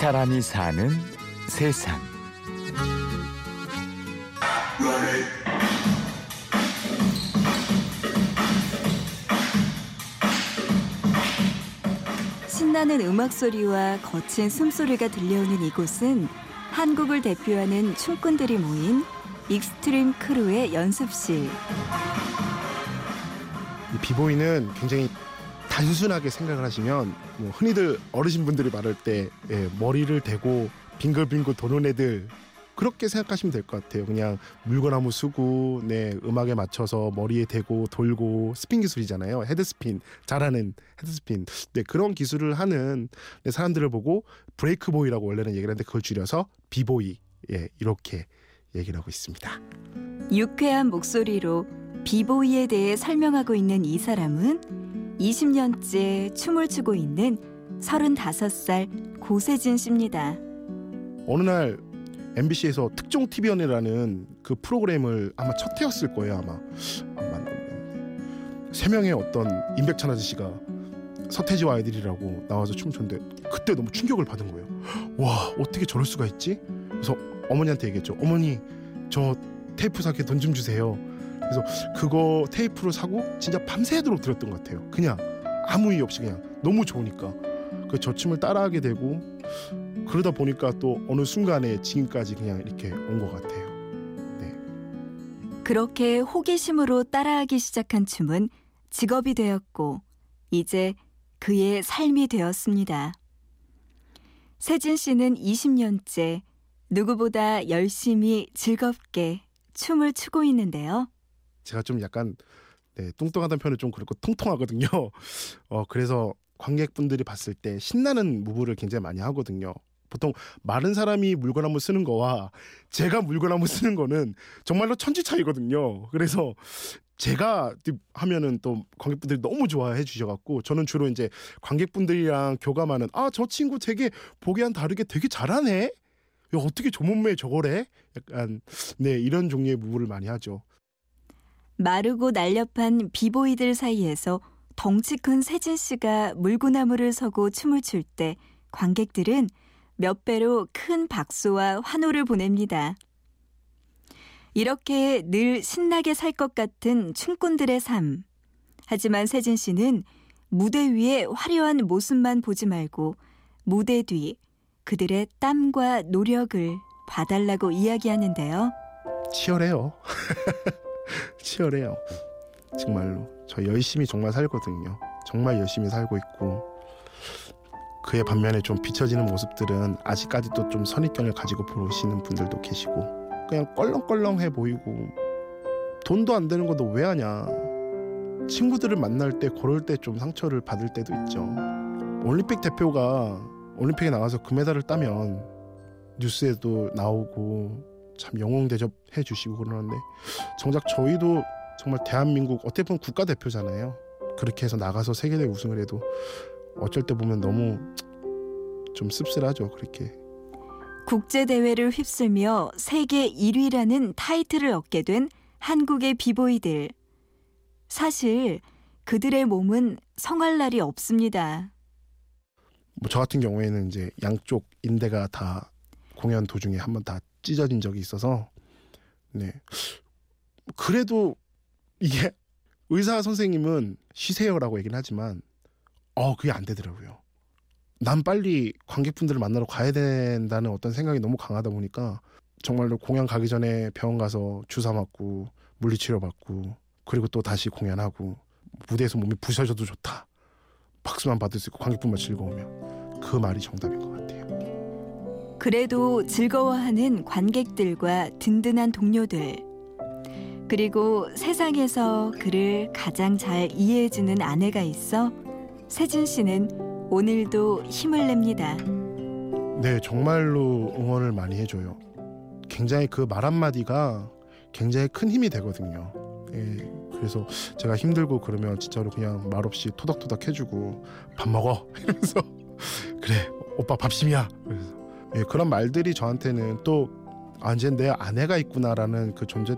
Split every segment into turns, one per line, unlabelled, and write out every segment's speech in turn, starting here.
사람이 사는 세상.
신나는 음악 소리와 거친 숨소리가 들려오는 이곳은 한국을 대표하는 춤꾼들이 모인 익스트림 크루의 연습실.
이 비보이는 굉장히 단순하게 생각을 하시면 뭐 흔히들 어르신분들이 말할 때 예, 머리를 대고 빙글빙글 도는 애들 그렇게 생각하시면 될 것 같아요. 그냥 물건나무 쓰고 네 음악에 맞춰서 머리에 대고 돌고 스핀 기술이잖아요. 헤드스핀 잘하는 헤드스핀. 네 그런 기술을 하는 네, 사람들을 보고 브레이크 보이라고 원래는 얘기를 하는데 그걸 줄여서 비보이 예 이렇게 얘기를 하고 있습니다.
유쾌한 목소리로 비보이에 대해 설명하고 있는 이 사람은 20년째 춤을 추고 있는 35살 고세진 씨입니다.
어느 날 MBC에서 특종 TV연애라는 그 프로그램을 아마 첫 해였을 거예요 아마 안 맞는 세 명의 어떤 임백천 아저씨가 서태지와 아이들이라고 나와서 춤췄는데 그때 너무 충격을 받은 거예요. 와 어떻게 저럴 수가 있지? 그래서 어머니한테 얘기했죠. 어머니 저 테이프 사게 돈 좀 주세요. 그래서 그거 테이프를 사고 진짜 밤새도록 들었던 것 같아요. 그냥 아무 이유 없이 그냥 너무 좋으니까 그 저 춤을 따라하게 되고 그러다 보니까 또 어느 순간에 지금까지 그냥 이렇게 온 것 같아요. 네.
그렇게 호기심으로 따라하기 시작한 춤은 직업이 되었고 이제 그의 삶이 되었습니다. 세진 씨는 20년째 누구보다 열심히 즐겁게 춤을 추고 있는데요.
제가 좀 약간 네, 뚱뚱하다는 표현은 좀 그렇고 통통하거든요. 어 그래서 관객분들이 봤을 때 신나는 무브를 굉장히 많이 하거든요. 보통 마른 사람이 물건 한번 쓰는 거와 제가 물건 한번 쓰는 거는 정말로 천지 차이거든요. 그래서 제가 하면은 또 관객분들이 너무 좋아해 주셔갖고 저는 주로 이제 관객분들이랑 교감하는 아 저 친구 되게 보기와는 다르게 되게 잘하네. 야, 어떻게 저 몸매에 저거래? 약간 네 이런 종류의 무브를 많이 하죠.
마르고 날렵한 비보이들 사이에서 덩치 큰 세진 씨가 물구나무를 서고 춤을 출 때 관객들은 몇 배로 큰 박수와 환호를 보냅니다. 이렇게 늘 신나게 살 것 같은 춤꾼들의 삶. 하지만 세진 씨는 무대 위의 화려한 모습만 보지 말고 무대 뒤 그들의 땀과 노력을 봐달라고 이야기하는데요.
치열해요. 치열해요. 정말로. 저 열심히 정말 살거든요. 정말 열심히 살고 있고 그의 반면에 좀 비춰지는 모습들은 아직까지도 좀 선입견을 가지고 보시는 분들도 계시고 그냥 껄렁껄렁해 보이고 돈도 안 되는 것도 왜 하냐 친구들을 만날 때 그럴 때 좀 상처를 받을 때도 있죠 올림픽 대표가 올림픽에 나가서 금메달을 따면 뉴스에도 나오고 참 영웅 대접해 주시고 그러는데 정작 저희도 정말 대한민국 어떻게 보면 국가대표잖아요 그렇게 해서 나가서 세계대 우승을 해도 어쩔 때 보면 너무 좀 씁쓸하죠. 그렇게.
국제 대회를 휩쓸며 세계 1위라는 타이틀을 얻게 된 한국의 비보이들. 사실 그들의 몸은 성할 날이 없습니다.
뭐 저 같은 경우에는 이제 양쪽 인대가 다 공연 도중에 한번 다 찢어진 적이 있어서 네. 그래도 이게 의사 선생님은 쉬세요라고 얘기는 하지만 어 그게 안 되더라고요. 난 빨리 관객분들을 만나러 가야 된다는 어떤 생각이 너무 강하다 보니까 정말로 공연 가기 전에 병원 가서 주사 맞고 물리치료 받고 그리고 또 다시 공연하고 무대에서 몸이 부셔져도 좋다. 박수만 받을 수 있고 관객분만 즐거우면 그 말이 정답인 것 같아요.
그래도 즐거워하는 관객들과 든든한 동료들 그리고 세상에서 그를 가장 잘 이해해주는 아내가 있어 세진 씨는 오늘도 힘을 냅니다.
네, 정말로 응원을 많이 해줘요. 굉장히 그 말 한마디가 굉장히 큰 힘이 되거든요. 예, 그래서 제가 힘들고 그러면 진짜로 그냥 말없이 토닥토닥 해주고 밥 먹어 이러면서 그래 오빠 밥심이야. 그래서 예, 그런 말들이 저한테는 또 아, 이제 내 아내가 있구나라는 그 존재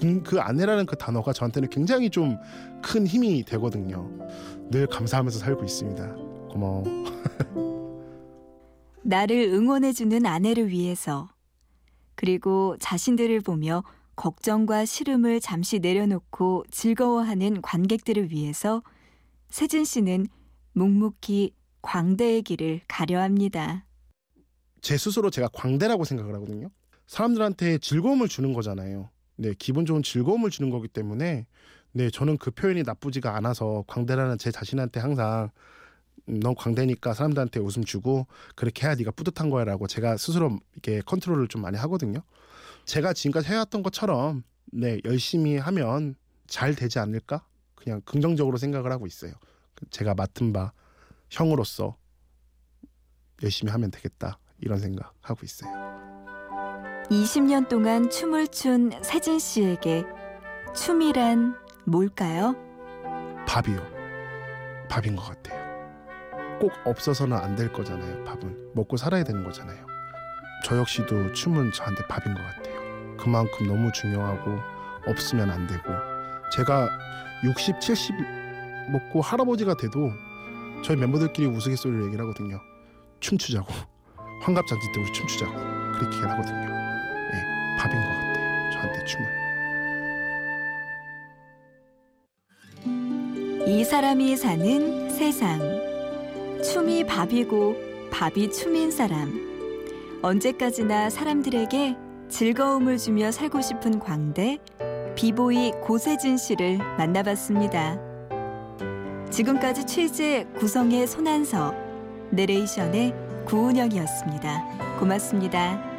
그, 그 아내라는 그 단어가 저한테는 굉장히 좀 큰 힘이 되거든요. 늘 감사하면서 살고 있습니다. 고마워.
나를 응원해주는 아내를 위해서 그리고 자신들을 보며 걱정과 시름을 잠시 내려놓고 즐거워하는 관객들을 위해서 세진 씨는 묵묵히 광대의 길을 가려 합니다.
제 스스로 제가 광대라고 생각을 하거든요. 사람들한테 즐거움을 주는 거잖아요. 네, 기분 좋은 즐거움을 주는 거기 때문에 네, 저는 그 표현이 나쁘지가 않아서 광대라는 제 자신한테 항상 음, 넌 광대니까 사람들한테 웃음 주고 그렇게 해야 네가 뿌듯한 거야라고 제가 스스로 이렇게 컨트롤을 좀 많이 하거든요. 제가 지금까지 해왔던 것처럼 네, 열심히 하면 잘 되지 않을까? 그냥 긍정적으로 생각을 하고 있어요. 제가 맡은 바 형으로서 열심히 하면 되겠다 이런 생각 하고 있어요.
20년 동안 춤을 춘 세진 씨에게 춤이란 뭘까요?
밥이요. 밥인 것 같아요. 꼭 없어서는 안 될 거잖아요. 밥은 먹고 살아야 되는 거잖아요. 저 역시도 춤은 저한테 밥인 것 같아요. 그만큼 너무 중요하고 없으면 안 되고 제가 60, 70 먹고 할아버지가 돼도 저희 멤버들끼리 우스갯소리를 얘기를 하거든요. 춤추자고 환갑잔치 때 우리 춤추자고 그렇게 얘기를 하거든요. 네, 밥인 것 같아요. 저한테 춤은.
이 사람이 사는 세상. 춤이 밥이고 밥이 춤인 사람. 언제까지나 사람들에게 즐거움을 주며 살고 싶은 광대 비보이 고세진 씨를 만나봤습니다. 지금까지 취재 구성의 손한서, 내레이션의 구은영이었습니다. 고맙습니다.